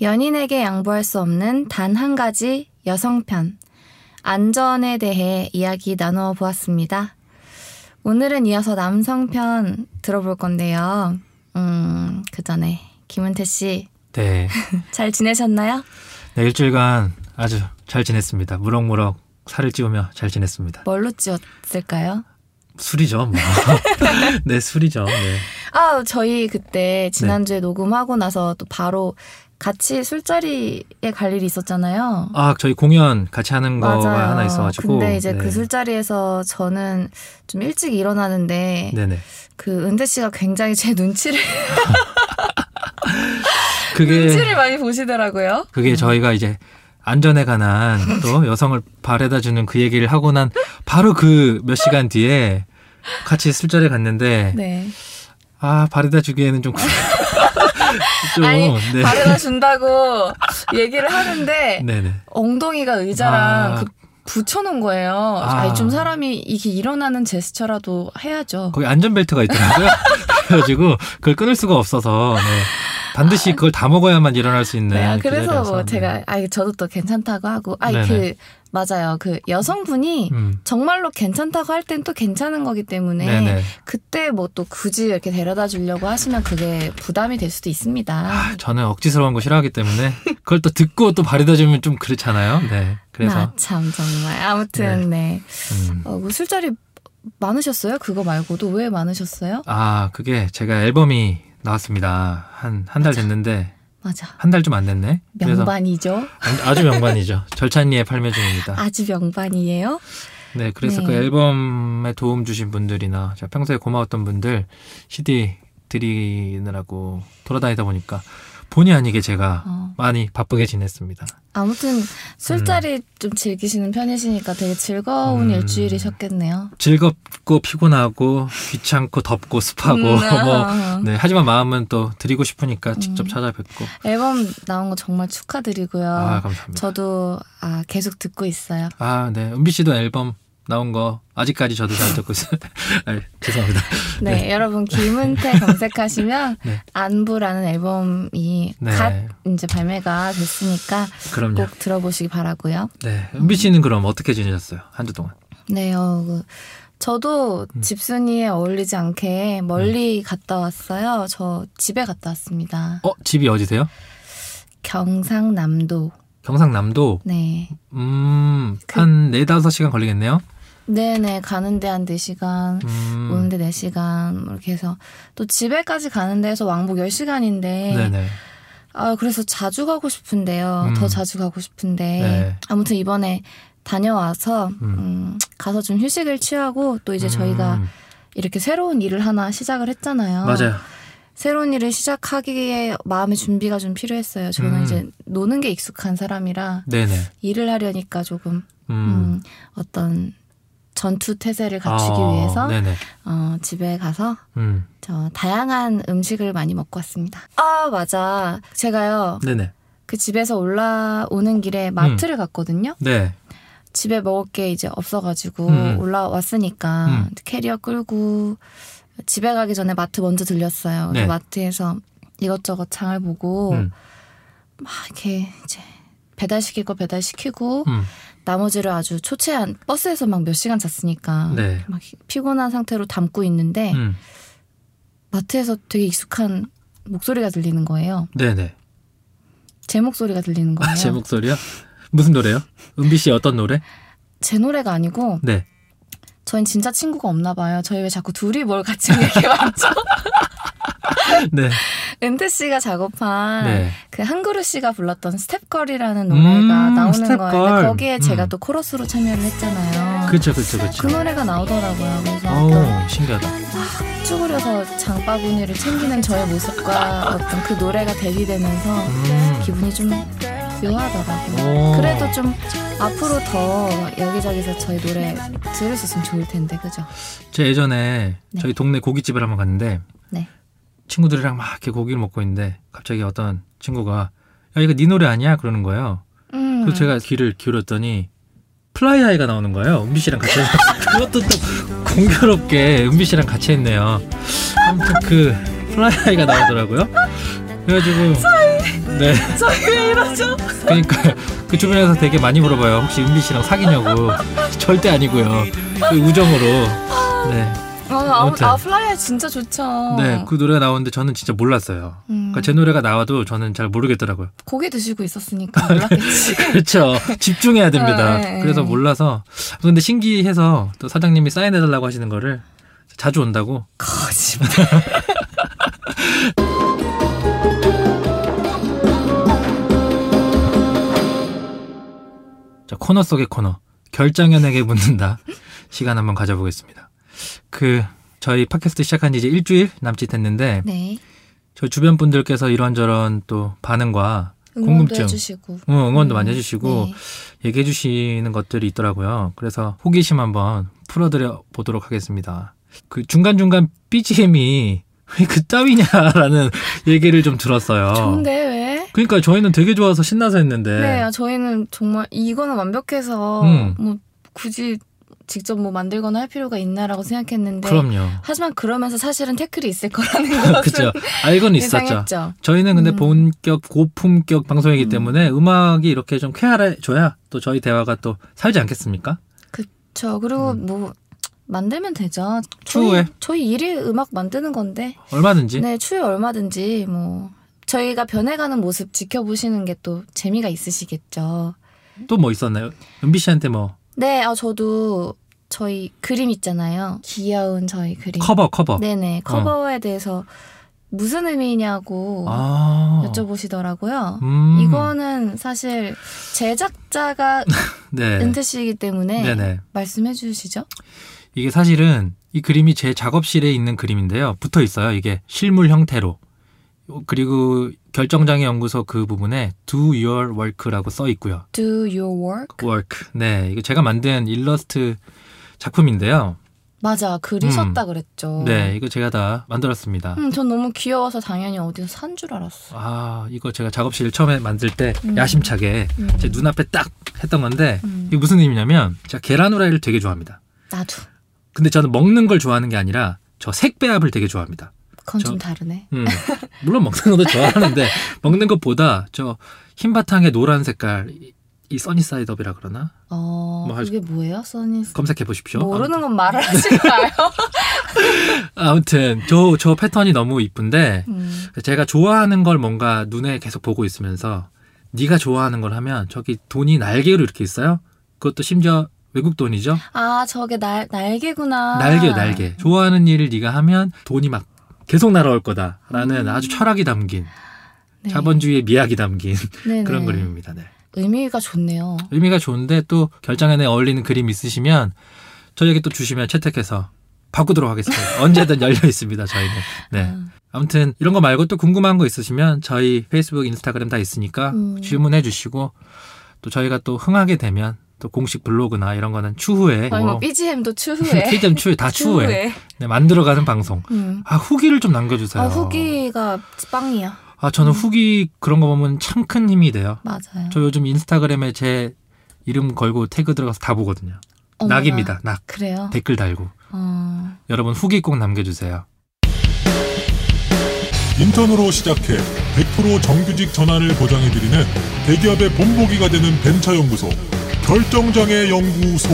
연인에게 양보할 수 없는 단 한 가지 여성편. 안전에 대해 이야기 나누어 보았습니다. 오늘은 이어서 남성편 들어볼 건데요. 음, 그 전에 김은태 씨. 네. 잘 지내셨나요? 네, 일주일간 아주 잘 지냈습니다. 무럭무럭 살을 찌우며 잘 지냈습니다. 뭘로 찌웠을까요? 술이죠, 뭐. 네, 술이죠. 네. 아, 저희 그때 지난주에 녹음하고 나서 또 바로 같이 술자리에 갈 일이 있었잖아요. 아, 저희 공연 같이 하는 거가 맞아요. 하나 있어가지고. 근데 이제 네. 그 술자리에서 저는 좀 일찍 일어나는데 네네. 그 은대 씨가 굉장히 제 눈치를 그게 눈치를 많이 보시더라고요. 그게 저희가 이제 안전에 관한 또 여성을 바래다 주는 그 얘기를 하고 난 바로 그 몇 시간 뒤에 같이 술자리 갔는데 네. 아 바래다 주기에는 좀 좀, 아니 네. 바래다 준다고 얘기를 하는데 네네. 엉덩이가 의자랑 아. 그 붙여놓은 거예요. 아. 아니 좀 사람이 이게 일어나는 제스처라도 해야죠. 거기 안전벨트가 있더라고요. 그래가지고 그걸 끊을 수가 없어서 네. 반드시 그걸 다 먹어야만 일어날 수 있는. 네, 아, 그 그래서. 뭐 네. 제가 아 저도 또 괜찮다고 하고 아 네네. 그 맞아요 그 여성분이 음. 정말로 괜찮다고 할 땐 또 괜찮은 거기 때문에 네네. 그때 뭐 또 굳이 이렇게 데려다 주려고 하시면 그게 부담이 될 수도 있습니다. 아, 저는 억지스러운 거 싫어하기 때문에 그걸 또 듣고 또 바래다 주면 좀 그렇잖아요. 네. 그래서 아, 참 정말 아무튼 네, 음. 어, 그 술자리 많으셨어요? 그거 말고도 왜 많으셨어요? 아 그게 제가 앨범이 나왔습니다. 한 한 달 됐는데 맞아 한 달 좀 안 됐네. 명반이죠. 아- 아주 명반이죠. 절찬리에 팔매 중입니다. 아주 명반이에요. 네, 그래서 네. 그 앨범에 도움 주신 분들이나 제가 평소에 고마웠던 분들 CD 드리느라고 돌아다니다 보니까 본의 아니게 제가 어. 많이 바쁘게 지냈습니다. 아무튼 술자리 좀 즐기시는 편이시니까 되게 즐거운 음. 일주일이셨겠네요. 즐겁고 피곤하고 귀찮고 덥고 습하고 음, 뭐 아. 네, 하지만 마음은 또 드리고 싶으니까 직접 음. 찾아뵙고 앨범 나온 거 정말 축하드리고요. 아 감사합니다. 저도 아, 계속 듣고 있어요. 아, 네. 은비 씨도 앨범 나온 거 아직까지 저도 잘 듣고 있어요. 아, 죄송합니다. 네, 여러분 김은태 검색하시면 네. 안부라는 앨범이 네. 갓 이제 발매가 됐으니까 그럼요. 꼭 들어보시기 바라고요. 네. 은비 씨는 그럼 어떻게 지내셨어요? 한 주 동안? 네, 어, 그, 저도 음. 집순이에 어울리지 않게 멀리 갔다 왔어요. 저 집에 갔다 왔습니다. 어, 집이 어디세요? 경상남도. 경상남도. 네. 음, 그- 한 네다섯 시간 걸리겠네요. 네네, 가는데 한 4시간, 음. 오는데 4시간, 이렇게 해서. 또 집에까지 가는데 해서 왕복 10시간인데. 네네. 아, 그래서 자주 가고 싶은데요. 음. 더 자주 가고 싶은데. 네. 아무튼 이번에 다녀와서, 음. 음, 가서 좀 휴식을 취하고 또 이제 음, 저희가 이렇게 새로운 일을 하나 시작을 했잖아요. 맞아요. 새로운 일을 시작하기에 마음의 준비가 좀 필요했어요. 저는 음. 이제 노는 게 익숙한 사람이라 네네. 일을 하려니까 조금 음. 음, 어떤 전투 태세를 갖추기 아, 위해서 네네. 어, 집에 가서 음. 저 다양한 음식을 많이 먹고 왔습니다. 아 맞아, 제가요 네네. 그 집에서 올라오는 길에 마트를 갔거든요. 네. 집에 먹을 게 이제 없어가지고 음. 올라왔으니까 음. 캐리어 끌고 집에 가기 전에 마트 먼저 들렸어요. 네. 마트에서 이것저것 장을 보고 음. 막 이렇게 이제 배달 시킬 거 배달 시키고 음. 나머지를 아주 초췌한 버스에서 막 몇 시간 잤으니까 네. 막 피곤한 상태로 담고 있는데 음. 마트에서 되게 익숙한 목소리가 들리는 거예요. 네네. 제 목소리가 들리는 거예요. 아, 제 목소리요? 무슨 노래요? 은비 씨 어떤 노래? 제 노래가 아니고 네. 저희는 진짜 친구가 없나 봐요. 저희 왜 자꾸 둘이 뭘 같이 얘기 많죠? 네. 은태 씨가 작업한 네. 그 한그루 씨가 불렀던 Step Girl이라는 노래가 음, 나오는 Step Girl. 거예요. 거기에 제가 음. 또 코러스로 참여를 했잖아요. 그쵸, 그쵸, 그쵸. 그 노래가 나오더라고요. 그래서 오, 신기하다. 막 쭈그려서 장바구니를 챙기는 저의 모습과 어떤 그 노래가 대비되면서 음. 기분이 좀 묘하더라고요. 오. 그래도 좀 앞으로 더 여기저기서 저희 노래 들을 수 있으면 좋을 텐데, 그죠? 제 예전에 네. 저희 동네 고깃집을 한번 갔는데 네. 친구들이랑 막 이렇게 고기를 먹고 있는데 갑자기 어떤 친구가 야 이거 네 노래 아니야 그러는 거예요. 음. 그래서 제가 귀를 기울였더니 Fly High가 나오는 거예요. 은비 씨랑 같이 그것도 또 공교롭게 은비 씨랑 같이 했네요. 아무튼 그 Fly High가 나오더라고요. 그래가지고 네. 저희 왜 이러죠? 그러니까 그 주변에서 되게 많이 물어봐요. 혹시 은비 씨랑 사귀냐고. 절대 아니고요. 그 우정으로. 네. 아, 아. 아 Fly High 진짜 좋죠. 네. 그 노래가 나오는데 저는 진짜 몰랐어요. 음, 그러니까 제 노래가 나와도 저는 잘 모르겠더라고요. 고기 드시고 있었으니까 몰랐겠지. 그렇죠. 집중해야 됩니다. 아, 네, 그래서 네. 몰라서. 근데 신기해서 또 사장님이 사인해 달라고 하시는 거를 자주 온다고. 거짓말. 코너 속의 코너. 결장연에게 묻는다. 시간 한번 가져보겠습니다. 그, 저희 팟캐스트 시작한 지 이제 일주일 남짓 했는데, 네. 저희 주변 분들께서 이런저런 또 반응과 응원도 궁금증. 해주시고. 응, 응원도 음, 많이 해주시고, 네. 얘기해 주시는 것들이 있더라고요. 그래서 호기심 한번 풀어드려 보도록 하겠습니다. 그 중간 중간 BGM이 왜 그따위냐라는 얘기를 좀 들었어요. 좋은데 왜? 그러니까 저희는 되게 좋아서 신나서 했는데. 네, 저희는 정말 이거는 완벽해서 음. 뭐 굳이 직접 뭐 만들거나 할 필요가 있나라고 생각했는데 그럼요. 하지만 그러면서 사실은 태클이 있을 거라는 것은 그죠. 알고는 있었죠. 저희는 근데 음. 본격 고품격 방송이기 음. 때문에 음악이 이렇게 좀 쾌활해져야 또 저희 대화가 또 살지 않겠습니까? 저 그리고 음. 뭐 만들면 되죠. 추후에. 저희, 저희 일이 음악 만드는 건데. 얼마든지. 네, 추후에 얼마든지 뭐 저희가 변해가는 모습 지켜보시는 게 또 재미가 있으시겠죠. 또 뭐 있었나요? 은비 씨한테 뭐 네, 아 저도 저희 그림 있잖아요. 귀여운 저희 그림. 커버 커버. 네네 커버에 대해서 무슨 의미냐고 아. 여쭤보시더라고요. 음. 이거는 사실 제작자가 네. 은퇴 씨이기 때문에 네네. 말씀해 주시죠. 이게 사실은 이 그림이 제 작업실에 있는 그림인데요. 붙어 있어요. 이게 실물 형태로. 그리고 결정장애 연구소 그 부분에 do your work라고 써 있고요. Do your work. work. 네, 이거 제가 만든 일러스트 작품인데요. 맞아, 그리셨다 그랬죠. 네, 이거 제가 다 만들었습니다. 음, 전 너무 귀여워서 당연히 어디서 산 줄 알았어. 아, 이거 제가 작업실 처음에 만들 때 음. 야심차게 음. 제 눈앞에 딱 했던 건데 음. 이게 무슨 의미냐면 제가 계란 후라이를 되게 좋아합니다. 나도. 근데 저는 먹는 걸 좋아하는 게 아니라 저 색배합을 되게 좋아합니다. 그건 저- 좀 다르네. 음, 물론 먹는 것도 좋아하는데 먹는 것보다 저 흰 바탕에 노란 색깔 이- 이 써니사이드업이라 그러나 어, 뭐 할- 그게 뭐예요, 써니? 검색해 보십시오. 모르는 건 말을 하지 마요. 아무튼 저저 패턴이 너무 이쁜데 음. 제가 좋아하는 걸 뭔가 눈에 계속 보고 있으면서 네가 좋아하는 걸 하면 저기 돈이 날개로 이렇게 있어요. 그것도 심지어 외국 돈이죠. 아, 저게 날 날개구나. 날개 날개. 좋아하는 일을 네가 하면 돈이 막 계속 날아올 거다라는 음. 아주 철학이 담긴 네. 자본주의의 미학이 담긴 네네. 그런 그림입니다. 네. 의미가 좋네요. 의미가 좋은데 또 결장안에 어울리는 그림 있으시면 저에게 또 주시면 채택해서 바꾸도록 하겠습니다. 언제든 열려 있습니다. 저희는. 네. 아, 아무튼 이런 거 말고 또 궁금한 거 있으시면 저희 페이스북, 인스타그램 다 있으니까 음. 질문해 주시고 또 저희가 또 흥하게 되면 또 공식 블로그나 이런 거는 추후에 아니 뭐 BGM도 추후에. 피점 추후에 다 추후에 네, 만들어가는 방송. 음. 아 후기를 좀 남겨주세요. 아, 후기가 빵이야. 아 저는 음. 후기 그런 거 보면 참 큰 힘이 돼요. 맞아요. 저 요즘 인스타그램에 제 이름 걸고 태그 들어가서 다 보거든요. 어머나. 낙입니다. 낙. 그래요? 댓글 달고. 어. 여러분 후기 꼭 남겨주세요. 인턴으로 시작해 100% 정규직 전환을 보장해드리는 대기업의 본보기가 되는 벤처연구소 결정장애 연구소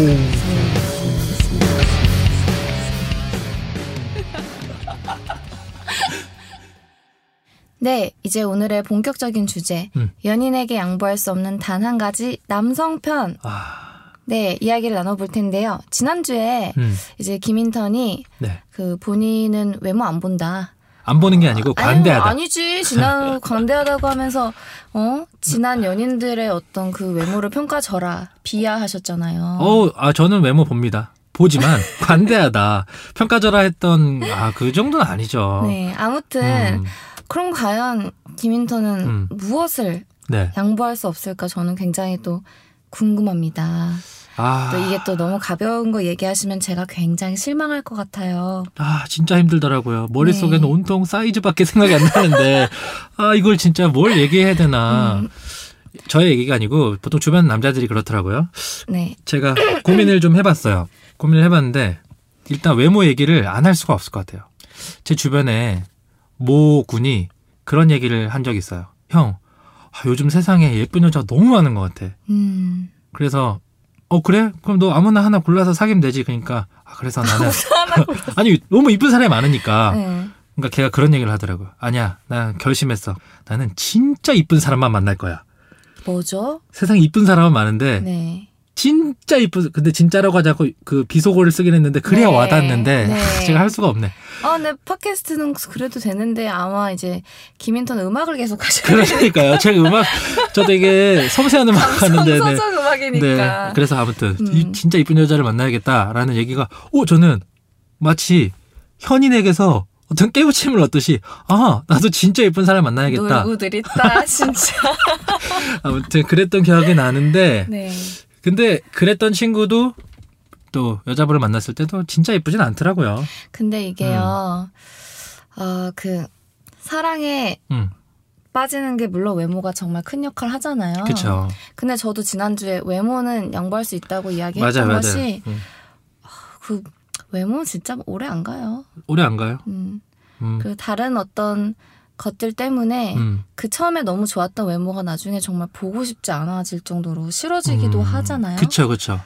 네, 이제 오늘의 본격적인 주제. 음. 연인에게 양보할 수 없는 단 한 가지 남성편. 아, 네, 이야기를 나눠볼 텐데요. 지난주에 음, 이제 김인턴이 네. 그 본인은 외모 안 본다. 안 보는 게 아니고 관대하다. 아유, 아니 지. 지난 관대하다고 하면서 어 지난 연인들의 어떤 그 외모를 평가져라 비하하셨잖아요. 어, 아 저는 외모 봅니다. 보지만 관대하다. 평가절하 했던 아 그 정도는 아니죠. 네, 아무튼 음, 그럼 과연 김인턴은 음. 무엇을 네. 양보할 수 없을까? 저는 굉장히 또 궁금합니다. 아, 또 이게 또 너무 가벼운 거 얘기하시면 제가 굉장히 실망할 것 같아요. 아 진짜 힘들더라고요. 머릿속에는 네. 온통 사이즈밖에 생각이 안 나는데 아 이걸 진짜 뭘 얘기해야 되나. 음. 저의 얘기가 아니고 보통 주변 남자들이 그렇더라고요. 네, 제가 고민을 좀 해봤어요. 고민을 해봤는데 일단 외모 얘기를 안 할 수가 없을 것 같아요. 제 주변에 모 군이 그런 얘기를 한 적이 있어요. 형, 아, 요즘 세상에 예쁜 여자가 너무 많은 것 같아. 음. 그래서 어 그래? 그럼 너 아무나 하나 골라서 사귀면 되지. 그러니까 아 그래서 나는 아니 너무 이쁜 사람이 많으니까 네. 그러니까 걔가 그런 얘기를 하더라고. 아니야, 난 결심했어. 나는 진짜 이쁜 사람만 만날 거야. 뭐죠? 세상에 이쁜 사람은 많은데 네. 진짜 이쁜 근데 진짜라고 하지 않고 그 비속어를 쓰긴 했는데 그래야 네. 와닿는데 네. 제가 할 수가 없네. 아, 근데 팟캐스트는 그래도 되는데 아마 이제 김인턴 음악을 계속 돼요. 그러니까요. 제가 음악 저 되게 섬세한 음악 하는데 네. 음악이니까. 네. 그래서 아무튼 음. 이 진짜 이쁜 여자를 만나야겠다라는 얘기가 오 저는 마치 현인에게서 어떤 깨우침을 얻듯이 아 나도 진짜 예쁜 사람 만나야겠다. 놀고 들있다 진짜. 아무튼 그랬던 기억이 나는데 네. 근데 그랬던 친구도 또 여자분을 만났을 때도 진짜 예쁘진 않더라고요. 근데 이게요. 어, 그 사랑에 음, 빠지는 게 물론 외모가 정말 큰 역할 하잖아요. 그렇죠. 근데 저도 지난주에 외모는 양보할 수 있다고 맞아요, 이야기했던 맞아요. 것이 음. 그 외모 진짜 오래 안 가요. 오래 안 가요. 음. 음, 그 다른 어떤 것들 때문에 음. 그 처음에 너무 좋았던 외모가 나중에 정말 보고 싶지 않아질 정도로 싫어지기도 음, 하잖아요. 그쵸, 그쵸.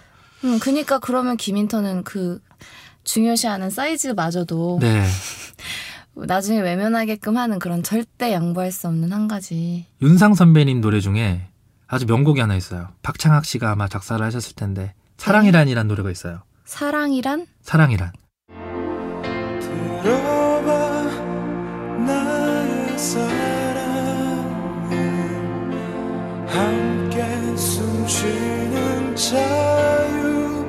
음, 그니까 그러면 김인턴은 그 중요시하는 사이즈마저도 네. 나중에 외면하게끔 하는 그런 절대 양보할 수 없는 한 가지. 윤상 선배님 노래 중에 아주 명곡이 하나 있어요. 박창학 씨가 아마 작사를 하셨을 텐데 사랑이란이란 노래가 있어요. 사랑이란? 사랑이란. 함께 숨쉬는 자유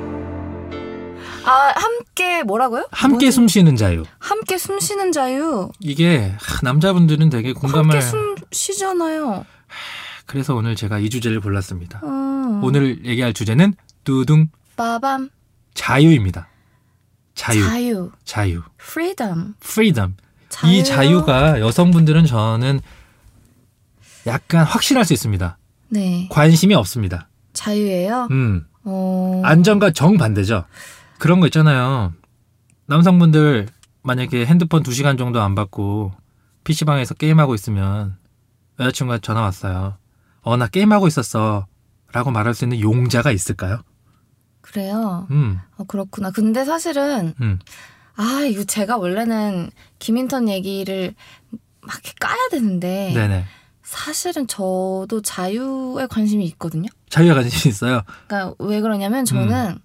아, 함께 뭐라고요? 함께 뭐지? 숨 쉬는 자유. 함께 숨 쉬는 자유. 이게 하, 남자분들은 되게 공감을 함께 숨 쉬잖아요. 그래서 오늘 제가 이 주제를 골랐습니다. 어. 오늘 얘기할 주제는 뚜둥 빠밤. 자유입니다. 자유, 자유. 자유, freedom. freedom. 자유. 이 자유가 여성분들은 저는 약간 확신할 수 있습니다. 네. 관심이 없습니다. 자유예요. 음, 어. 안전과 정반대죠. 그런 거 있잖아요. 남성분들 만약에 핸드폰 2시간 정도 안 받고 PC방에서 게임하고 있으면 여자친구가 전화 왔어요. 어, 나 게임하고 있었어. 라고 말할 수 있는 용자가 있을까요? 그래요. 음, 어, 그렇구나. 근데 사실은 음. 아, 이거 제가 원래는 김인턴 얘기를 막 이렇게 까야 되는데 네네. 사실은 저도 자유에 관심이 있거든요. 자유가 관심이 있어요. 그러니까 왜 그러냐면 저는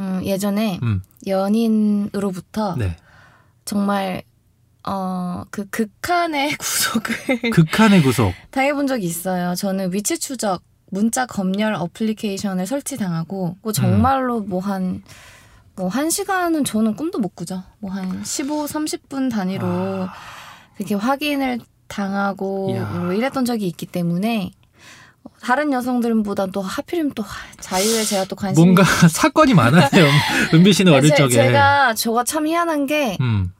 음, 예전에 음, 연인으로부터 네. 정말 어, 그 극한의 구속을 극한의 구속. 당해본 적이 있어요. 저는 위치 추적 문자 검열 어플리케이션을 설치당하고 뭐 정말로 뭐한 뭐 한 시간은 저는 꿈도 못 꾸죠. 뭐 한 15, 30분 단위로 이렇게 확인을 당하고 이야. 뭐 이랬던 적이 있기 때문에 다른 여성들보다 또 하필이면 또 자유에 제가 또 관심이 뭔가 사건이 많아요. 은비 씨는 어릴 제- 적에. 제가 저가 참 희한한 게 음,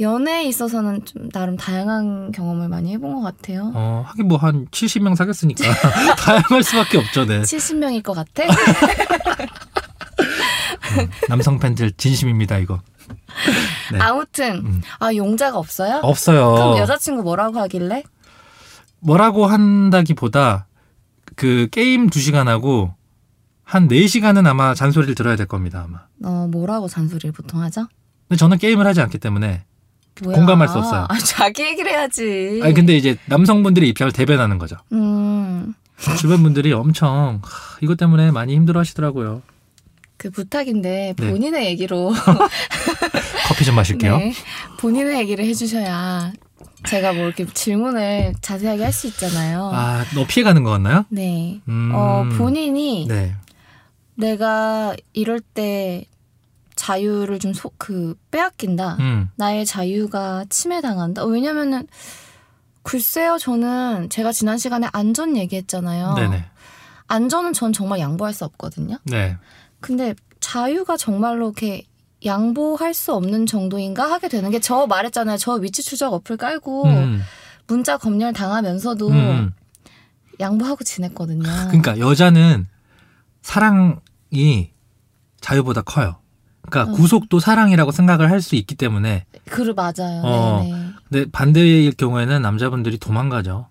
연애에 있어서는 좀 나름 다양한 경험을 많이 해본 것 같아요. 어, 하긴 뭐 한 70명 사귀었으니까 다양할 수밖에 없죠, 네. 70명일 것 같아? 음, 남성 팬들 진심입니다, 이거. 네. 아무튼 음. 아 용자가 없어요? 없어요. 그럼 여자친구 뭐라고 하길래? 뭐라고 한다기보다 그 게임 2시간 하고 한 4시간은 아마 잔소리를 들어야 될 겁니다, 아마. 어 뭐라고 잔소리를 보통 하죠? 근데 저는 게임을 하지 않기 때문에 뭐야? 공감할 수 없어요. 아, 자기 얘기를 해야지. 아니 근데 이제 남성분들의 입장을 대변하는 거죠. 음, 주변 분들이 엄청 하, 이것 때문에 많이 힘들어 하시더라고요. 그 부탁인데 네. 본인의 얘기로 커피 좀 마실게요. 네, 본인의 얘기를 해주셔야 제가 뭐 이렇게 질문을 자세하게 할 수 있잖아요. 아, 너 피해가는 거 같나요? 네. 음. 어, 본인이 네. 내가 이럴 때 자유를 좀 소, 그 빼앗긴다. 음. 나의 자유가 침해당한다. 어, 왜냐면은 글쎄요, 저는 제가 지난 시간에 안전 얘기했잖아요. 네네. 안전은 전 정말 양보할 수 없거든요. 네. 근데 자유가 정말로 이렇게 양보할 수 없는 정도인가 하게 되는 게 저 말했잖아요. 저 위치 추적 어플 깔고 음. 문자 검열 당하면서도 음. 양보하고 지냈거든요. 그러니까 여자는 사랑이 자유보다 커요. 그러니까 어. 구속도 사랑이라고 생각을 할 수 있기 때문에 그 맞아요. 어. 네네. 근데 반대일 경우에는 남자분들이 도망가죠.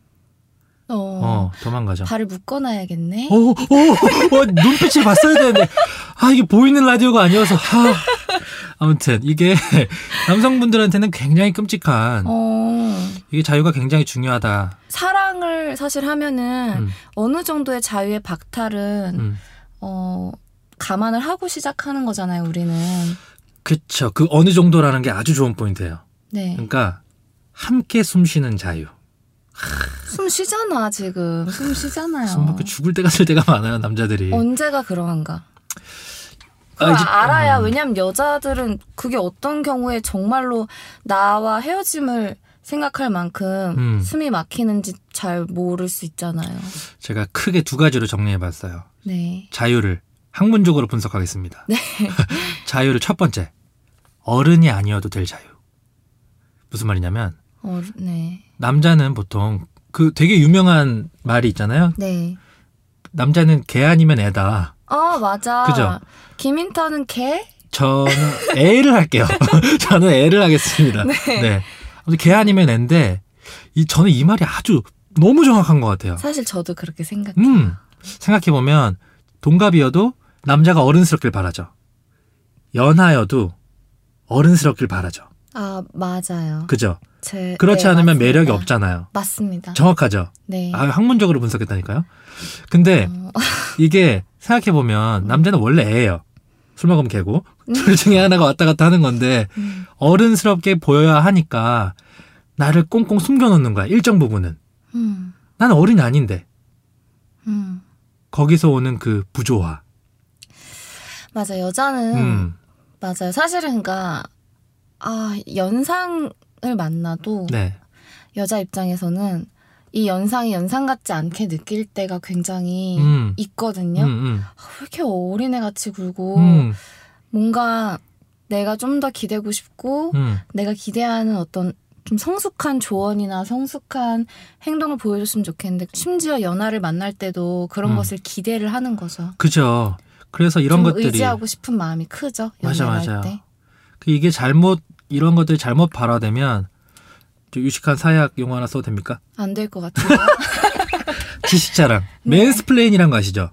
어. 어, 도망가죠. 발을 묶어놔야겠네. 오, 오, 오, 눈빛을 봤어야 되는데, 아, 이게 보이는 라디오가 아니어서, 아. 아무튼, 이게 남성분들한테는 굉장히 끔찍한, 어. 이게 자유가 굉장히 중요하다. 사랑을 사실 하면은 음, 어느 정도의 자유의 박탈은 음. 어 감안을 하고 시작하는 거잖아요. 우리는. 그쵸. 그 어느 정도라는 게 아주 좋은 포인트예요. 네. 그러니까, 함께 숨 쉬는 자유. 숨 쉬잖아 지금. 숨 쉬잖아요. 숨 막혀 죽을 때가 될 때가 많아요, 남자들이. 언제가 그러한가? 아, 그걸 이제- 알아야 음. 왜냐면 여자들은 그게 어떤 경우에 정말로 나와 헤어짐을 생각할 만큼 음. 숨이 막히는지 잘 모를 수 있잖아요. 제가 크게 두 가지로 정리해 봤어요. 네. 자유를 학문적으로 분석하겠습니다. 네. 자유를 첫 번째. 어른이 아니어도 될 자유. 무슨 말이냐면 어, 네. 남자는 보통 그 되게 유명한 말이 있잖아요. 네. 남자는 개 아니면 애다. 어, 맞아. 그죠? 김인턴은 개? 저는 애를 할게요. 저는 애를 하겠습니다. 네. 아무튼 개 아니면 애인데 이 저는 이 말이 아주 너무 정확한 것 같아요. 사실 저도 그렇게 생각해요. 음. 생각해 보면 동갑이어도 남자가 어른스럽길 바라죠. 연하여도 어른스럽길 바라죠. 아, 맞아요. 그죠? 제, 그렇지 네, 않으면 맞습니다. 매력이 없잖아요. 맞습니다. 정확하죠? 네. 아, 학문적으로 분석했다니까요. 근데 어, 이게 생각해 보면 남자는 원래 애예요. 술 먹으면 개고 둘 중에 하나가 왔다 갔다 하는 건데 음, 어른스럽게 보여야 하니까 나를 꽁꽁 숨겨놓는 거야. 일정 부분은. 음, 나는 어른이 아닌데 음. 거기서 오는 그 부조화. 맞아. 여자는 음, 맞아요. 사실은 그러니까 아 연상을 만나도 네. 여자 입장에서는 이 연상이 연상 같지 않게 느낄 때가 굉장히 음, 있거든요. 음, 음, 아, 왜 이렇게 어린애 같이 굴고 음, 뭔가 내가 좀 더 기대고 싶고 음. 내가 기대하는 어떤 좀 성숙한 조언이나 성숙한 행동을 보여줬으면 좋겠는데 심지어 연하를 만날 때도 그런 음. 것을 기대를 하는 거죠. 그죠. 그래서 이런 좀 것들이 의지하고 싶은 마음이 크죠. 맞아. 할 때. 그 이게 잘못 이런 것들이 잘못 발화되면 좀 유식한 사회학 용어 하나 써도 됩니까? 안 될 것 같아요. 지식자랑 네. mansplain이란 거 아시죠?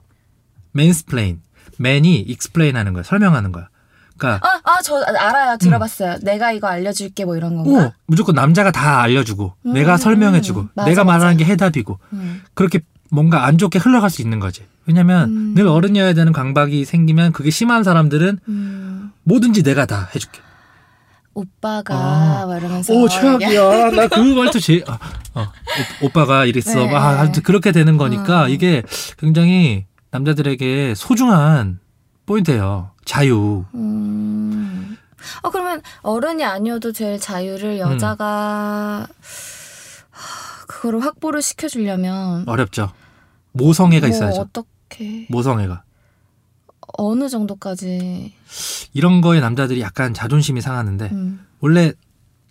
mansplain. man이 explain 하는 거야. 설명하는 거야. 그러니까 아, 아, 저 알아요. 들어봤어요. 내가 이거 알려줄게 뭐 이런 오, 건가? 무조건 남자가 다 알려주고 음, 내가 설명해주고 맞아, 내가 말하는 맞아. 게 해답이고 음. 그렇게 뭔가 안 좋게 흘러갈 수 있는 거지. 왜냐면 음. 늘 어른이어야 되는 강박이 생기면 그게 심한 사람들은 음. 뭐든지 내가 다 해줄게. 오빠가 아. 막 이러면서 오 최악이야. 나 그 말투 제일 아, 어, 오, 빠가 이랬어. 네. 막 아무튼 그렇게 되는 거니까 음. 이게 굉장히 남자들에게 소중한 포인트예요. 자유. 음. 아 그러면 어른이 아니어도 될 자유를 여자가 하, 그거를 확보를 시켜주려면 어렵죠. 모성애가 뭐 있어야죠. 어떻게 모성애가. 어느 정도까지 이런 거에 남자들이 약간 자존심이 상하는데 음. 원래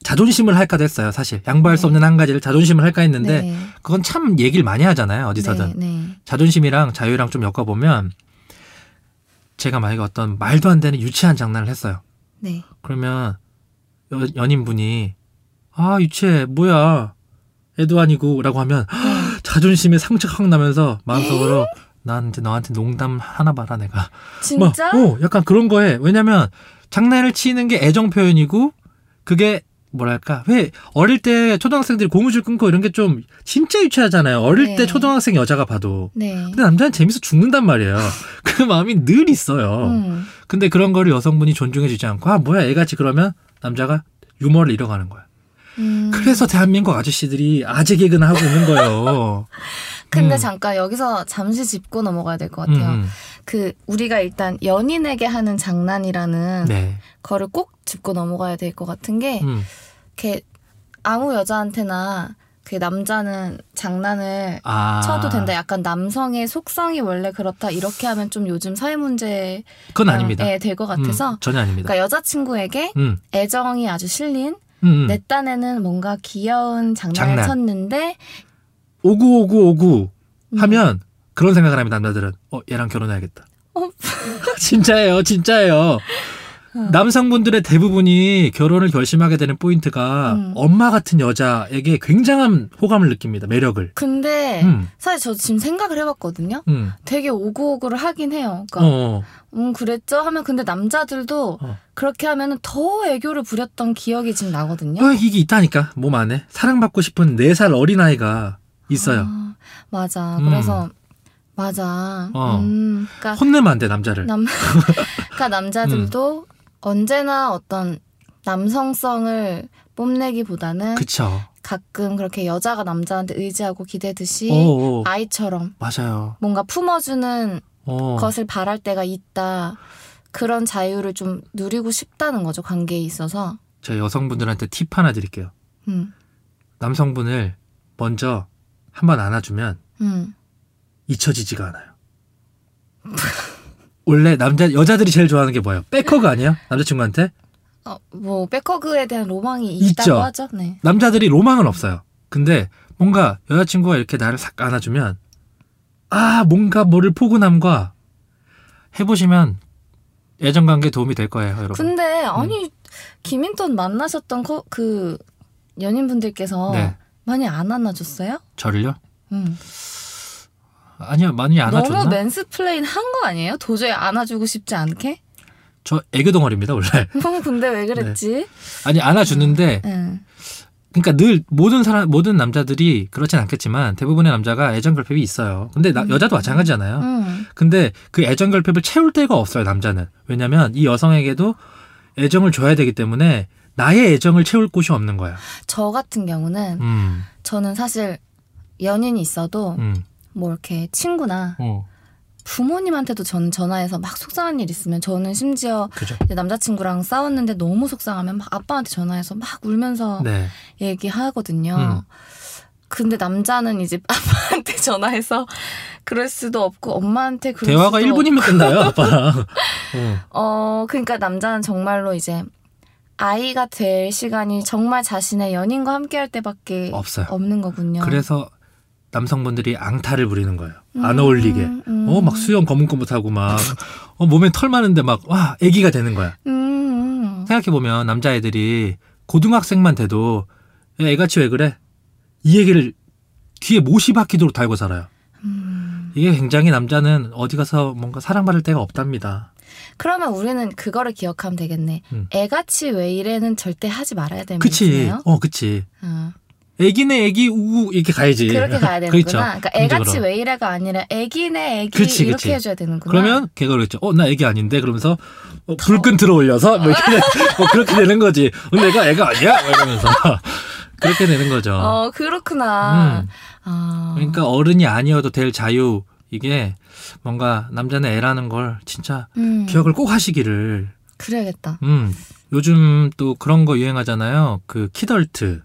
자존심을 할까 했어요. 사실 양보할 수 없는 한 가지를 자존심을 할까 했는데 네. 그건 참 얘기를 많이 하잖아요. 어디서든 네, 네. 자존심이랑 자유랑 좀 엮어보면 제가 만약에 어떤 말도 안 되는 유치한 장난을 했어요. 네. 그러면 여- 연인분이 아 유치해 뭐야 애도 아니고라고 하면 자존심에 상처가 확 나면서 마음속으로 나한테 너한테 농담 하나 봐라 내가 진짜? 막, 어, 약간 그런 거에 왜냐면 장난을 치는 게 애정 표현이고 그게 뭐랄까 왜 어릴 때 초등학생들이 고무줄 끊고 이런 게 좀 진짜 유치하잖아요 어릴 네. 때 초등학생 여자가 봐도 네. 근데 남자는 재밌어 죽는단 말이에요 그 마음이 늘 있어요 음. 근데 그런 거를 여성분이 존중해주지 않고 아 뭐야 애같이 그러면 남자가 유머를 잃어가는 거야 음. 그래서 대한민국 아저씨들이 아재 개그나 하고 있는 거예요 근데 음. 잠깐 여기서 잠시 짚고 넘어가야 될 것 같아요. 음, 그 우리가 일단 연인에게 하는 장난이라는 네 거를 꼭 짚고 넘어가야 될 것 같은 게 음. 이렇게 아무 여자한테나 그 남자는 장난을 아 쳐도 된다. 약간 남성의 속성이 원래 그렇다. 이렇게 하면 좀 요즘 사회 문제 그건 아닙니다 될것 같아서 음, 전혀 아닙니다 그러니까 여자친구에게 음, 애정이 아주 실린 음, 음. 내 딴에는 뭔가 귀여운 장난을 장난. 쳤는데 오구 오구 오구 음. 하면 그런 생각을 합니다 남자들은 어 얘랑 결혼해야겠다 어? 진짜예요 진짜예요 남성분들의 대부분이 결혼을 결심하게 되는 포인트가 음. 엄마 같은 여자에게 굉장한 호감을 느낍니다. 매력을. 근데 음. 사실 저 지금 생각을 해봤거든요. 음. 되게 오구오구를 하긴 해요. 그러니까 어. 음 그랬죠 하면 근데 남자들도 어. 그렇게 하면은 더 애교를 부렸던 기억이 지금 나거든요. 어, 이게 있다니까 몸 안에 사랑받고 싶은 네 살 어린 아이가 있어요. 아, 맞아. 음. 그래서 맞아. 어. 음, 그러니까 혼내면 안 돼 남자를. 남, 그러니까 남자들도 음. 언제나 어떤 남성성을 뽐내기보다는 그쵸. 가끔 그렇게 여자가 남자한테 의지하고 기대듯이 오, 오. 아이처럼 맞아요. 뭔가 품어주는 어. 것을 바랄 때가 있다. 그런 자유를 좀 누리고 싶다는 거죠 관계에 있어서. 제가 여성분들한테 팁 하나 드릴게요. 음, 남성분을 먼저 한번 안아주면 음. 잊혀지지가 않아요. 원래 남자 여자들이 제일 좋아하는 게 뭐예요? back hug 아니에요? 남자친구한테 어, 뭐 back hug에 대한 로망이 있죠. 있다고 하죠. 네. 남자들이 로망은 없어요. 근데 뭔가 여자친구가 이렇게 나를 싹 안아주면 아 뭔가 모를 포근함과 해보시면 애정 관계 도움이 될 거예요, 여러분. 근데 음. 아니 김인턴 만나셨던 거, 그 연인분들께서 네, 많이 안 안아줬어요? 저를요? 음. 아니요, 많이 안아줬나? 너무 mansplain 한 거 아니에요? 도저히 안아주고 싶지 않게? 저 애교 덩어리입니다, 원래. 어, 근데 왜 그랬지? 아니 안아주는데 응. 그러니까 늘 모든 사람 모든 남자들이 그렇진 않겠지만 대부분의 남자가 애정 결핍이 있어요. 근데 나- 음. 여자도 마찬가지잖아요. 응. 근데 그 애정 결핍을 채울 데가 없어요, 남자는. 왜냐면 이 여성에게도 애정을 줘야 되기 때문에 나의 애정을 채울 곳이 없는 거야. 저 같은 경우는 음. 저는 사실 연인이 있어도 음. 뭐 이렇게 친구나 어. 부모님한테도 전 전화해서 막 속상한 일 있으면 저는 심지어 남자친구랑 싸웠는데 너무 속상하면 막 아빠한테 전화해서 막 울면서 네. 얘기하거든요. 음. 근데 남자는 이제 아빠한테 전화해서 그럴 수도 없고 엄마한테 그럴 대화가 수도 1분이면 끝나요, 아빠랑. 어. 어, 그러니까 남자는 정말로 이제 아이가 될 시간이 정말 자신의 연인과 함께 할 때밖에 없어요. 없는 거군요. 그래서 남성분들이 앙탈을 부리는 거예요. 음, 안 어울리게. 음. 어, 막 수염 거뭇거뭇하고 막, 어, 몸에 털 많은데 막, 와, 애기가 되는 거야. 음, 음. 생각해보면 남자애들이 고등학생만 돼도 야, 애같이 왜 그래? 이 얘기를 귀에 못이 박히도록 달고 살아요. 음. 이게 굉장히 남자는 어디 가서 뭔가 사랑받을 데가 없답니다. 그러면 우리는 그거를 기억하면 되겠네. 음. 애같이 왜 이래는 절대 하지 말아야 되는 그치. 어, 그치. 어. 애기네 애기 우우 이렇게 가야지. 그렇게 가야 되는구나. 그렇죠. 그러니까 애같이. 왜 이래가 아니라 애기네 애기 그치, 이렇게 그치. 해줘야 되는구나. 그러면 걔가 그랬죠. 어, 나 애기 아닌데? 그러면서 어, 불끈 들어올려서 뭐 이렇게 뭐 그렇게 되는 거지. 어, 내가 애가 아니야? 뭐 이러면서 그렇게 되는 거죠. 어 그렇구나. 음. 아. 그러니까 어른이 아니어도 될 자유 이게 뭔가 남자는 애라는 걸 진짜 음. 기억을 꼭 하시기를. 그래야겠다. 음. 요즘 또 그런 거 유행하잖아요. 그 키덜트.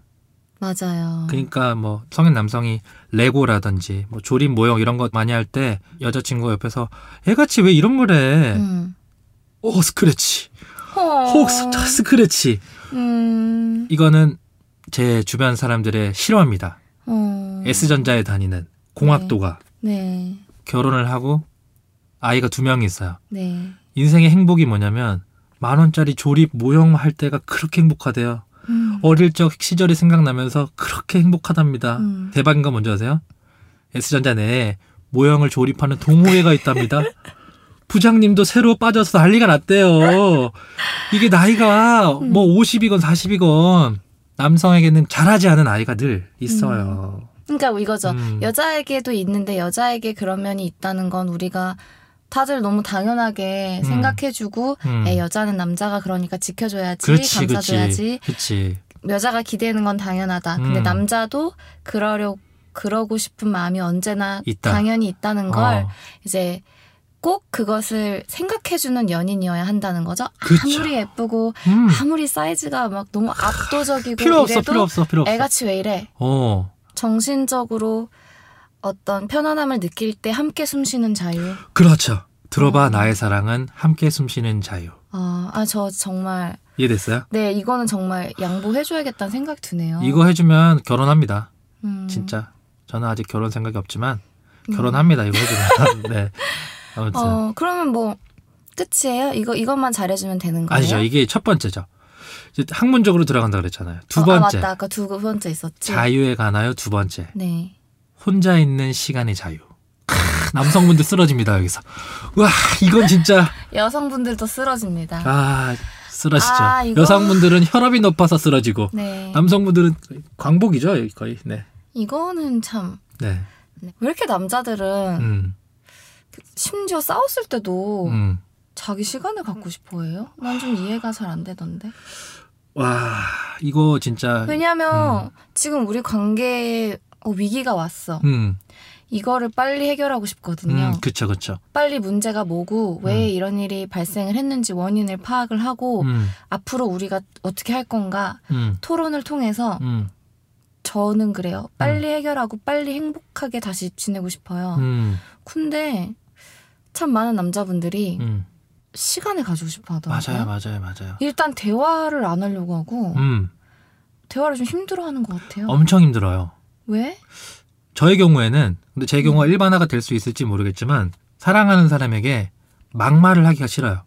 맞아요. 그러니까 뭐 성인 남성이 레고라든지 뭐 조립 모형 이런 거 많이 할 때 여자친구가 옆에서 애같이 왜 이런 걸 해? 음. 오 스크래치. 어. 혹 스- 스크래치. 음. 이거는 제 주변 사람들의 실화입니다. 어. S전자에 다니는 공학도가 네. 결혼을 하고 아이가 두 명이 있어요. 네. 인생의 행복이 뭐냐면 만 원짜리 조립 모형 할 때가 그렇게 행복하대요. 음. 어릴 적 시절이 생각나면서 그렇게 행복하답니다. 음. 대박인 건 뭔지 아세요? S전자 내에 모형을 조립하는 동호회가 있답니다. 부장님도 새로 빠져서 난리가 났대요. 이게 나이가 뭐 50이건 40이건 남성에게는 잘하지 않은 아이가 늘 있어요. 그러니까 이거죠. 음. 여자에게도 있는데 여자에게 그런 면이 있다는 건 우리가 다들 너무 당연하게 음. 생각해주고 음. 에, 여자는 남자가 그러니까 지켜줘야지 그렇지, 감싸줘야지 그렇지. 여자가 기대는 건 당연하다. 근데 음. 남자도 그러려 그러고 싶은 마음이 언제나 있다. 당연히 있다는 걸 어, 이제 꼭 그것을 생각해주는 연인이어야 한다는 거죠. 그쵸. 아무리 예쁘고 음. 아무리 사이즈가 막 너무 압도적이고 필요 없어, 필요 없어, 필요 없어. 애같이 왜 이래? 어, 정신적으로 어떤 편안함을 느낄 때 함께 숨쉬는 자유. 그렇죠. 들어봐 어. 나의 사랑은 함께 숨쉬는 자유. 아, 아, 저 정말 이해됐어요? 네 이거는 정말 양보해줘야겠다는 생각이 드네요. 이거 해주면 결혼합니다. 음. 진짜. 저는 아직 결혼 생각이 없지만 음. 결혼합니다. 이거 해주면. 네. 아무튼 어 그러면 뭐 끝이에요? 이거 이것만 잘해주면 되는 거예요? 아니죠. 이게 첫 번째죠. 이제 학문적으로 들어간다 그랬잖아요. 두 어, 아, 번째 맞다. 아까 두 번째 있었지. 자유에 관하여 두 번째 네. 혼자 있는 시간의 자유. 크, 남성분들 쓰러집니다 여기서. 와 이건 진짜 여성분들도 쓰러집니다. 아 쓰러지죠. 아, 이거- 여성분들은 혈압이 높아서 쓰러지고 네. 남성분들은 광복이죠 거의. 네. 이거는 참. 네. 네. 왜 이렇게 남자들은 음. 심지어 싸웠을 때도 음. 자기 시간을 갖고 싶어 해요? 난 좀 이해가 잘 안 되던데. 와 이거 진짜. 왜냐면 지금 우리 관계에 어, 위기가 왔어. 음. 이거를 빨리 해결하고 싶거든요. 음. 그쵸 그쵸. 빨리 문제가 뭐고 왜 음. 이런 일이 발생을 했는지 원인을 파악을 하고 음. 앞으로 우리가 어떻게 할 건가 음. 토론을 통해서 음. 저는 그래요. 빨리 해결하고 빨리 행복하게 다시 지내고 싶어요. 음. 근데 참 많은 남자분들이 음. 시간을 가지고 싶어 하더라고요. 맞아요 맞아요 맞아요. 일단 대화를 안 하려고 하고 음. 대화를 좀 힘들어하는 것 같아요. 엄청 힘들어요. 왜? 저의 경우에는 근데 제 음. 경우가 일반화가 될 수 있을지 모르겠지만 사랑하는 사람에게 막말을 하기가 싫어요.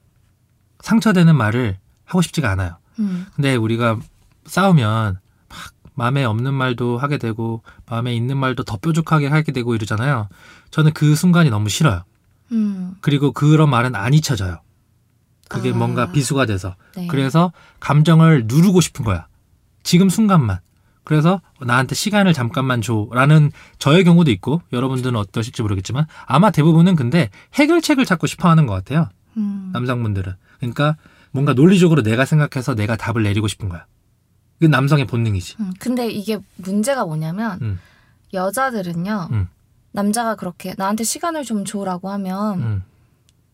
상처되는 말을 하고 싶지가 않아요. 음. 근데 우리가 싸우면 막 마음에 없는 말도 하게 되고 마음에 있는 말도 더 뾰족하게 하게 되고 이러잖아요. 저는 그 순간이 너무 싫어요. 음. 그리고 그런 말은 안 잊혀져요. 그게 아. 뭔가 비수가 돼서. 네. 그래서 감정을 누르고 싶은 거야. 지금 순간만. 그래서 나한테 시간을 잠깐만 줘라는 저의 경우도 있고 여러분들은 어떠실지 모르겠지만 아마 대부분은 근데 해결책을 찾고 싶어 하는 것 같아요. 음. 남성분들은. 그러니까 뭔가 논리적으로 내가 생각해서 내가 답을 내리고 싶은 거야. 그게 남성의 본능이지. 음. 근데 이게 문제가 뭐냐면 음. 여자들은요. 음. 남자가 그렇게 나한테 시간을 좀 줘라고 하면 음.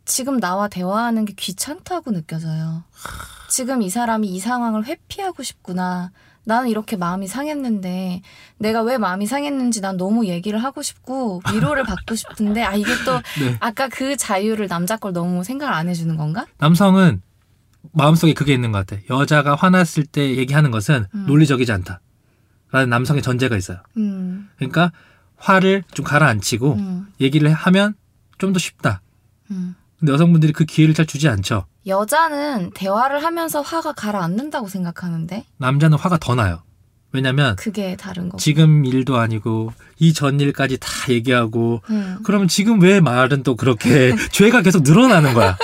지금 나와 대화하는 게 귀찮다고 느껴져요. 지금 이 사람이 이 상황을 회피하고 싶구나. 나는 이렇게 마음이 상했는데 내가 왜 마음이 상했는지 난 너무 얘기를 하고 싶고 위로를 받고 싶은데 아 이게 또 네. 아까 그 자유를 남자 걸 너무 생각을 안 해주는 건가? 남성은 마음속에 그게 있는 것 같아. 여자가 화났을 때 얘기하는 것은 음. 논리적이지 않다. 라는 남성의 전제가 있어요. 음, 그러니까 화를 좀 가라앉히고 음, 얘기를 하면 좀 더 쉽다. 음. 근데 여성분들이 그 기회를 잘 주지 않죠. 여자는 대화를 하면서 화가 가라앉는다고 생각하는데 남자는 화가 더 나요. 왜냐면 그게 다른 거고. 지금 일도 아니고 이 전 일까지 다 얘기하고 음. 그러면 지금 왜 말은 또 그렇게 죄가 계속 늘어나는 거야.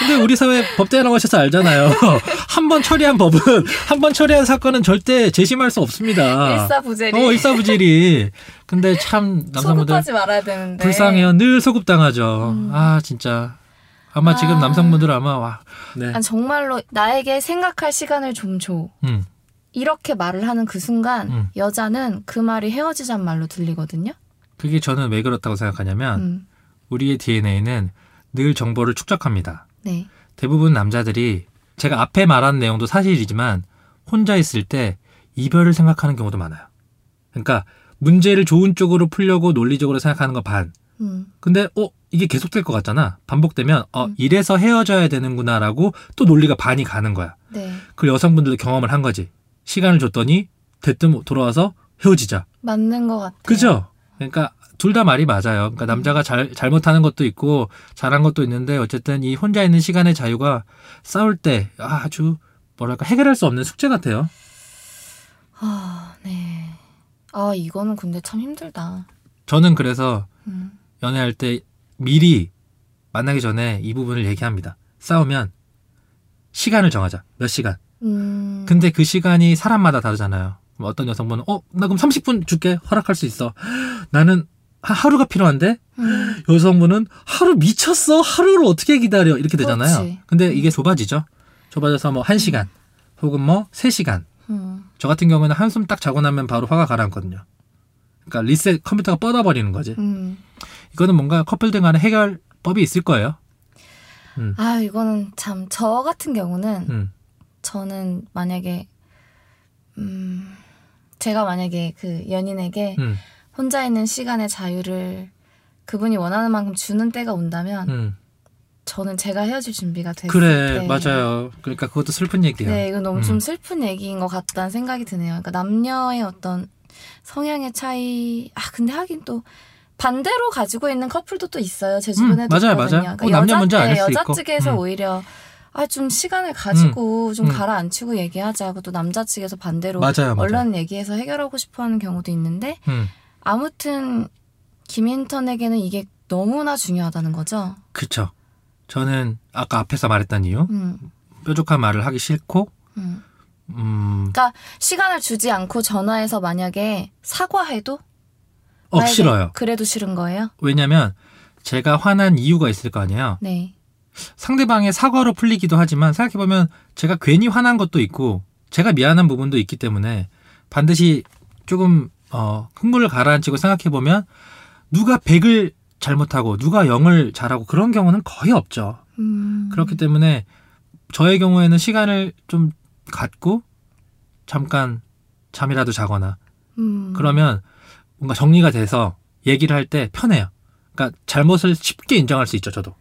근데 우리 사회 법대 나오셔서 알잖아요. 한 번 처리한 법은 한 번 처리한 사건은 절대 재심할 수 없습니다. 일사부재리. 어 일사부질이. 근데 참 남성분들 소급하지 말아야 되는데. 불쌍해요. 늘 소급당하죠. 음. 아 진짜. 아마 지금 아. 남성분들 아마 와. 네. 아니, 정말로 나에게 생각할 시간을 좀 줘. 음. 이렇게 말을 하는 그 순간 음. 여자는 그 말이 헤어지자는 말로 들리거든요. 그게 저는 왜 그렇다고 생각하냐면 음. 우리의 DNA는 늘 정보를 축적합니다. 네. 대부분 남자들이 제가 앞에 말한 내용도 사실이지만 혼자 있을 때 이별을 생각하는 경우도 많아요. 그러니까 문제를 좋은 쪽으로 풀려고 논리적으로 생각하는 거 반. 음. 근데 어 이게 계속될 것 같잖아. 반복되면 어 음. 이래서 헤어져야 되는구나라고 또 논리가 반이 가는 거야. 네. 그 여성분들도 경험을 한 거지. 시간을 줬더니 대뜸 돌아와서 헤어지자. 맞는 것 같아요. 그죠? 그러니까 둘 다 말이 맞아요. 그러니까 남자가 잘 잘못하는 것도 있고 잘한 것도 있는데 어쨌든 이 혼자 있는 시간의 자유가 싸울 때 아주 뭐랄까 해결할 수 없는 숙제 같아요. 아, 네. 아, 이거는 근데 참 힘들다. 저는 그래서 음. 연애할 때 미리 만나기 전에 이 부분을 얘기합니다. 싸우면 시간을 정하자. 몇 시간. 음. 근데 그 시간이 사람마다 다르잖아요. 어떤 여성분은 어, 나 그럼 30분 줄게. 허락할 수 있어. 나는 하- 하루가 필요한데 음. 여성분은 하루 미쳤어. 하루를 어떻게 기다려. 이렇게 되잖아요. 그렇지. 근데 이게 좁아지죠. 좁아져서 뭐 1시간 혹은 뭐 3시간. 음. 저 같은 경우에는 한숨 딱 자고 나면 바로 화가 가라앉거든요. 그러니까 리셋 컴퓨터가 뻗어버리는 거지. 음. 이거는 뭔가 커플들 간의 해결법이 있을 거예요. 아, 이거는 참 저 같은 경우는 음. 저는 만약에 음 제가 만약에 그 연인에게 음. 혼자 있는 시간의 자유를 그분이 원하는 만큼 주는 때가 온다면 음. 저는 제가 헤어질 준비가 됐을 그래 때 맞아요. 그러니까 그것도 슬픈 얘기예요. 네, 이건 너무 음. 좀 슬픈 얘기인 것 같다는 생각이 드네요. 그러니까 남녀의 어떤 성향의 차이. 아, 근데 하긴 또 반대로 가지고 있는 커플도 또 있어요. 제 주변에도 음, 맞아요, 있거든요. 맞아요. 그러니까 어, 남녀 여자, 문제 아닐 네, 수 여자 있고. 측에서 음. 오히려 아 좀 시간을 가지고 좀 음. 가라앉히고 얘기하자고 또 남자 측에서 반대로 맞아요, 맞아요. 얼른 얘기해서 해결하고 싶어하는 경우도 있는데 음, 아무튼 김인턴에게는 이게 너무나 중요하다는 거죠. 그쵸. 저는 아까 앞에서 말했던 이유 음, 뾰족한 말을 하기 싫고 음. 음, 그러니까 시간을 주지 않고 전화해서 만약에 사과해도 어 만약에 싫어요. 그래도 싫은 거예요? 왜냐면 제가 화난 이유가 있을 거 아니에요. 네. 상대방의 사과로 풀리기도 하지만 생각해보면 제가 괜히 화난 것도 있고 제가 미안한 부분도 있기 때문에 반드시 조금 어, 흥분을 가라앉히고 생각해보면 누가 100을 잘못하고 누가 0을 잘하고 그런 경우는 거의 없죠. 음. 그렇기 때문에 저의 경우에는 시간을 좀 갖고 잠깐 잠이라도 자거나 음. 그러면 뭔가 정리가 돼서 얘기를 할 때 편해요. 그러니까 잘못을 쉽게 인정할 수 있죠, 저도.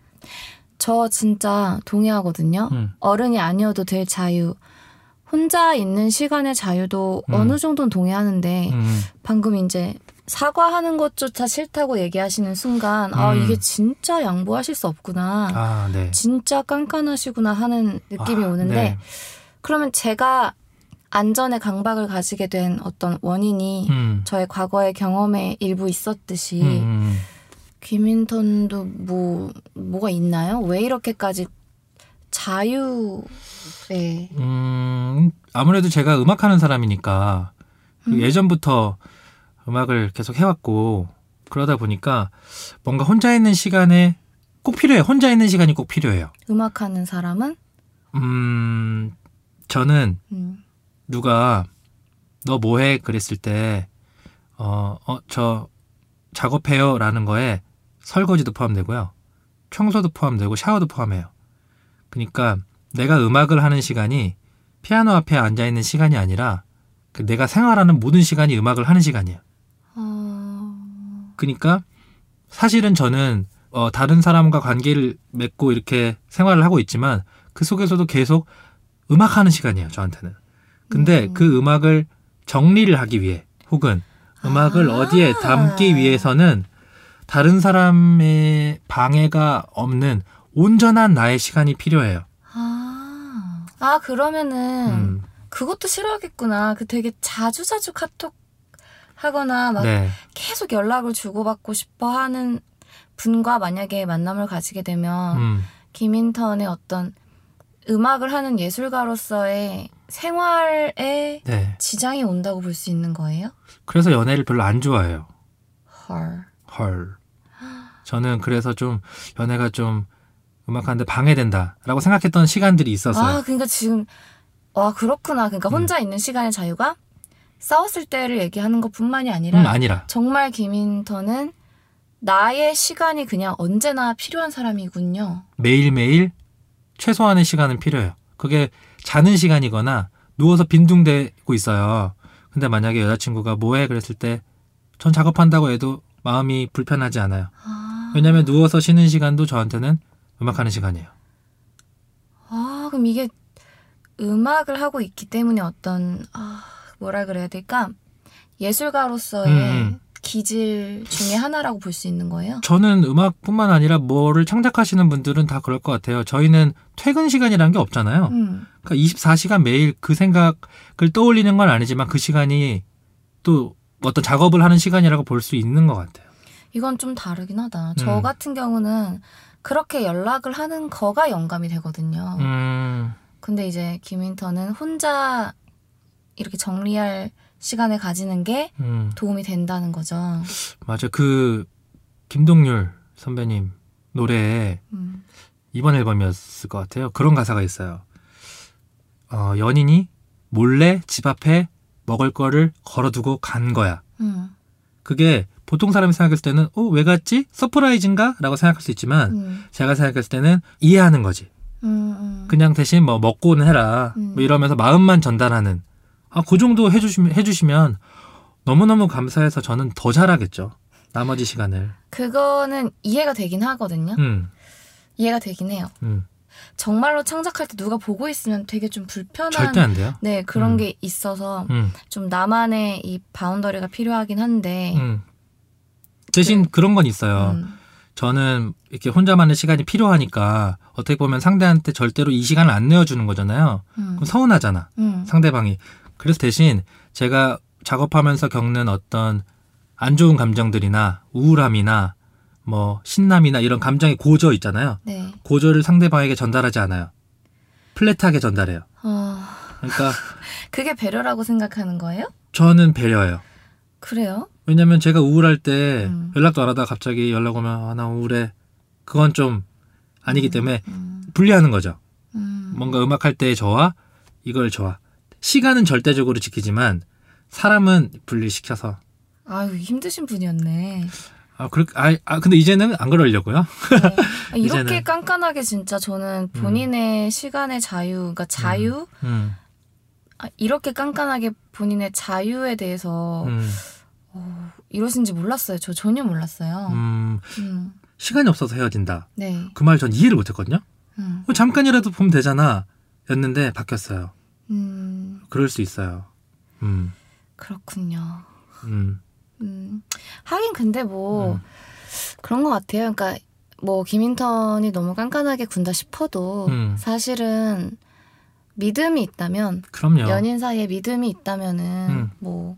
저 진짜 동의하거든요. 음. 어른이 아니어도 될 자유. 혼자 있는 시간의 자유도 음. 어느 정도는 동의하는데 음, 방금 이제 사과하는 것조차 싫다고 얘기하시는 순간 아 음. 이게 진짜 양보하실 수 없구나. 아, 네. 진짜 깐깐하시구나 하는 느낌이 아, 오는데 네. 그러면 제가 안전에 강박을 가지게 된 어떤 원인이 음, 저의 과거의 경험에 일부 있었듯이 음, 음. 김인턴도 뭐 뭐가 있나요? 왜 이렇게까지 자유에 음, 아무래도 제가 음악하는 사람이니까 음. 예전부터 음악을 계속 해왔고 그러다 보니까 뭔가 혼자 있는 시간에 꼭 필요해요. 혼자 있는 시간이 꼭 필요해요. 음악하는 사람은 음, 저는 음, 누가 너 뭐해 그랬을 때 어, 어, 저 작업해요 라는 거에 설거지도 포함되고요. 청소도 포함되고 샤워도 포함해요. 그러니까 내가 음악을 하는 시간이 피아노 앞에 앉아 있는 시간이 아니라 그 내가 생활하는 모든 시간이 음악을 하는 시간이에요. 어, 그러니까 사실은 저는 어, 다른 사람과 관계를 맺고 이렇게 생활을 하고 있지만 그 속에서도 계속 음악하는 시간이에요 저한테는. 근데 음. 그 음악을 정리를 하기 위해 혹은 음악을 아. 어디에 담기 위해서는 다른 사람의 방해가 없는 온전한 나의 시간이 필요해요. 아, 아 그러면은 음, 그것도 싫어하겠구나. 그 되게 자주 자주 카톡 하거나 막 네, 계속 연락을 주고받고 싶어 하는 분과 만약에 만남을 가지게 되면 음, 김인턴의 어떤 음악을 하는 예술가로서의 생활에 네. 지장이 온다고 볼 수 있는 거예요? 그래서 연애를 별로 안 좋아해요. 헐. 헐. 저는 그래서 좀 연애가 좀 음악하는데 방해된다라고 생각했던 시간들이 있었어요. 아, 그러니까 지금 와 그렇구나. 음. 그러니까 혼자 있는 시간의 자유가 싸웠을 때를 얘기하는 것뿐만이 아니라 음, 아니라. 정말 김인턴은 나의 시간이 그냥 언제나 필요한 사람이군요. 매일매일 최소한의 시간은 필요해요. 그게 자는 시간이거나 누워서 빈둥대고 있어요. 근데 만약에 여자친구가 뭐해 그랬을 때 전 작업한다고 해도 마음이 불편하지 않아요. 아, 왜냐면 누워서 쉬는 시간도 저한테는 음악하는 시간이에요. 아 그럼 이게 음악을 하고 있기 때문에 어떤 아, 뭐라 그래야 될까 예술가로서의 음, 음. 기질 중에 하나라고 볼 수 있는 거예요. 저는 음악뿐만 아니라 뭐를 창작하시는 분들은 다 그럴 것 같아요. 저희는 퇴근 시간이라는 게 없잖아요. 음. 그러니까 24시간 매일 그 생각을 떠올리는 건 아니지만 그 시간이 또 어떤 작업을 하는 시간이라고 볼 수 있는 것 같아요. 이건 좀 다르긴 하다. 저 음. 같은 경우는 그렇게 연락을 하는 거가 영감이 되거든요. 음, 근데 이제 김인턴은 혼자 이렇게 정리할 시간을 가지는 게 음, 도움이 된다는 거죠. 맞아. 그 김동률 선배님 노래에 음. 이번 앨범이었을 것 같아요. 그런 가사가 있어요. 어, 연인이 몰래 집 앞에 먹을 거를 걸어두고 간 거야. 음. 그게 보통 사람이 생각했을 때는 어, 왜 갔지? surprise인가? 라고 생각할 수 있지만 음. 제가 생각했을 때는 이해하는 거지. 음. 음. 그냥 대신 뭐 먹고는 해라. 음. 뭐 이러면서 마음만 전달하는. 아, 그 정도 해주시면, 해주시면 너무너무 감사해서 저는 더 잘하겠죠. 나머지 시간을. 그거는 이해가 되긴 하거든요. 음, 이해가 되긴 해요. 음. 정말로 창작할 때 누가 보고 있으면 되게 좀 불편한 절대 안 돼요. 네 그런 음. 게 있어서 음, 좀 나만의 이 boundary가 필요하긴 한데 음. 대신 그 런 건 있어요. 음. 저는 이렇게 혼자만의 시간이 필요하니까 어떻게 보면 상대한테 절대로 이 시간을 안 내어주는 거잖아요. 음. 그럼 서운하잖아. 음. 상대방이. 그래서 대신 제가 작업하면서 겪는 어떤 안 좋은 감정들이나 우울함이나 뭐 신남이나 이런 감정이 고저 있잖아요. 네. 고저를 상대방에게 전달하지 않아요. 플랫하게 전달해요. 어, 그러니까 그게 배려라고 생각하는 거예요? 저는 배려해요. 그래요? 왜냐면 제가 우울할 때 음. 연락도 안 하다가 갑자기 연락 오면 아, 나 우울해. 그건 좀 아니기 때문에 음. 분리하는 거죠. 음. 뭔가 음악할 때의 저와 이걸 저와 시간은 절대적으로 지키지만 사람은 분리시켜서 아유 힘드신 분이었네. 아, 그, 아, 아, 근데 이제는 안 그러려고요. 네. 아, 이렇게 깐깐하게 진짜 저는 본인의 시간의 자유, 그러니까 자유, 음, 아, 이렇게 깐깐하게 본인의 자유에 대해서 음, 어, 이러신지 몰랐어요. 저 전혀 몰랐어요. 음, 음. 시간이 없어서 헤어진다. 네. 그 말 전 이해를 못했거든요. 음. 어, 잠깐이라도 보면 되잖아. 였는데 바뀌었어요. 음, 그럴 수 있어요. 음, 그렇군요. 음, 음, 하긴 근데 뭐 음. 그런 것 같아요. 그러니까 뭐 김인턴이 너무 깐깐하게 군다 싶어도 음. 사실은 믿음이 있다면 그럼요. 연인 사이에 믿음이 있다면은 음. 뭐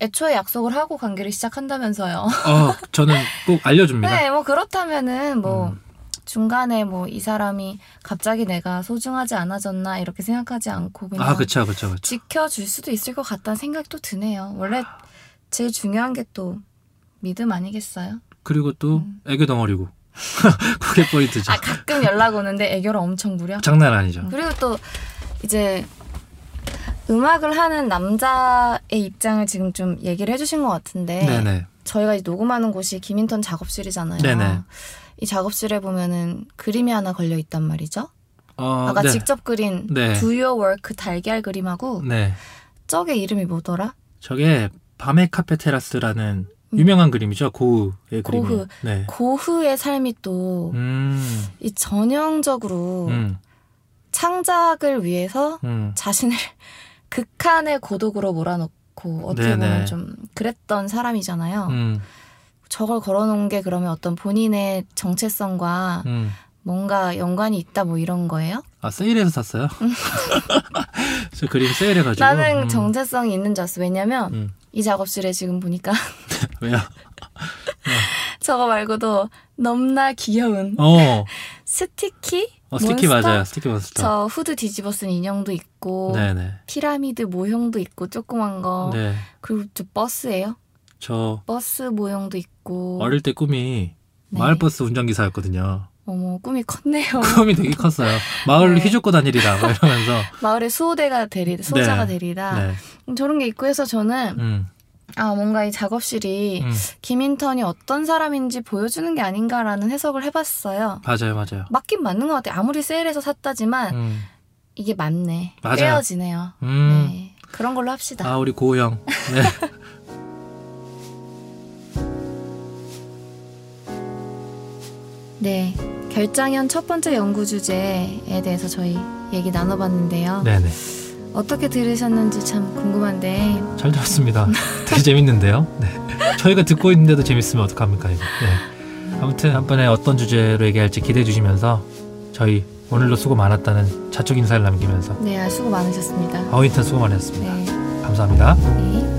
애초에 약속을 하고 관계를 시작한다면서요. 어, 저는 꼭 알려줍니다. 네, 뭐 그렇다면은 뭐 음. 중간에 뭐 이 사람이 갑자기 내가 소중하지 않아졌나 이렇게 생각하지 않고 그냥 아, 그쵸, 그쵸, 그쵸. 지켜줄 수도 있을 것 같다는 생각이 또 드네요. 원래 제일 중요한 게 또 믿음 아니겠어요? 그리고 또 애교 덩어리고. 그게 포인트죠. 음. 아 가끔 연락 오는데 애교를 엄청 부려. 장난 아니죠. 그리고 또 이제 음악을 하는 남자의 입장을 지금 좀 얘기를 해주신 것 같은데 네네. 저희가 이제 녹음하는 곳이 김인턴 작업실이잖아요. 네네. 이 작업실에 보면은 그림이 하나 걸려 있단 말이죠. 어, 아까 네. 직접 그린 네. Do Your Work 달걀 그림하고 네. 저게 이름이 뭐더라? 저게 밤의 카페 테라스라는 유명한 그림이죠. 고흐의 그림. 음. 고흐. 네. 고흐의 삶이 또이 음, 전형적으로 음, 창작을 위해서 음. 자신을 극한의 고독으로 몰아넣고 어떻게 네네. 보면 좀 그랬던 사람이잖아요. 음, 저걸 걸어놓은 게 그러면 어떤 본인의 정체성과 음. 뭔가 연관이 있다 뭐 이런 거예요? 아 세일해서 샀어요? 저 그림 세일해가지고. 나는 음, 정체성이 있는 줄 알았어. 왜냐면 음. 이 작업실에 지금 보니까 왜요? 저거 말고도 넘나 귀여운 어, Sticky? 어 Sticky Monster? 맞아요. Sticky Monster. 저 후드 뒤집어 쓴 인형도 있고 네네. 피라미드 모형도 있고 조그만 거 네. 그리고 저 버스예요. 저 버스 모형도 있고 어릴 때 꿈이 네. 마을버스 운전기사였거든요. 어머 꿈이 컸네요. 꿈이 되게 컸어요. 마을을 네. 휘젓고 다니리라 막 이러면서. 마을에 수호대가 되리다 수호자가 네. 되리다 네. 음, 저런 게 있고 해서 저는 음, 아 뭔가 이 작업실이 음. 김인턴이 어떤 사람인지 보여주는 게 아닌가라는 해석을 해봤어요. 맞아요, 맞아요. 맞긴 맞는 것 같아요. 아무리 세일해서 샀다지만 음, 이게 맞네. 맞아요. 꿰어지네요. 음. 네. 그런 걸로 합시다. 아 우리 고우 형. 네. 네. 결장현 첫 번째 연구 주제에 대해서 저희 얘기 나눠봤는데요. 네네. 어떻게 들으셨는지 참 궁금한데 잘 들었습니다. 되게 재밌는데요. 네. 저희가 듣고 있는데도 재밌으면 어떡합니까 이거. 네. 아무튼 한 번에 어떤 주제로 얘기할지 기대해 주시면서 저희 오늘도 수고 많았다는 자축 인사를 남기면서 네, 아, 수고 많으셨습니다. 어윈턴 수고 많으셨습니다. 네. 감사합니다. 네.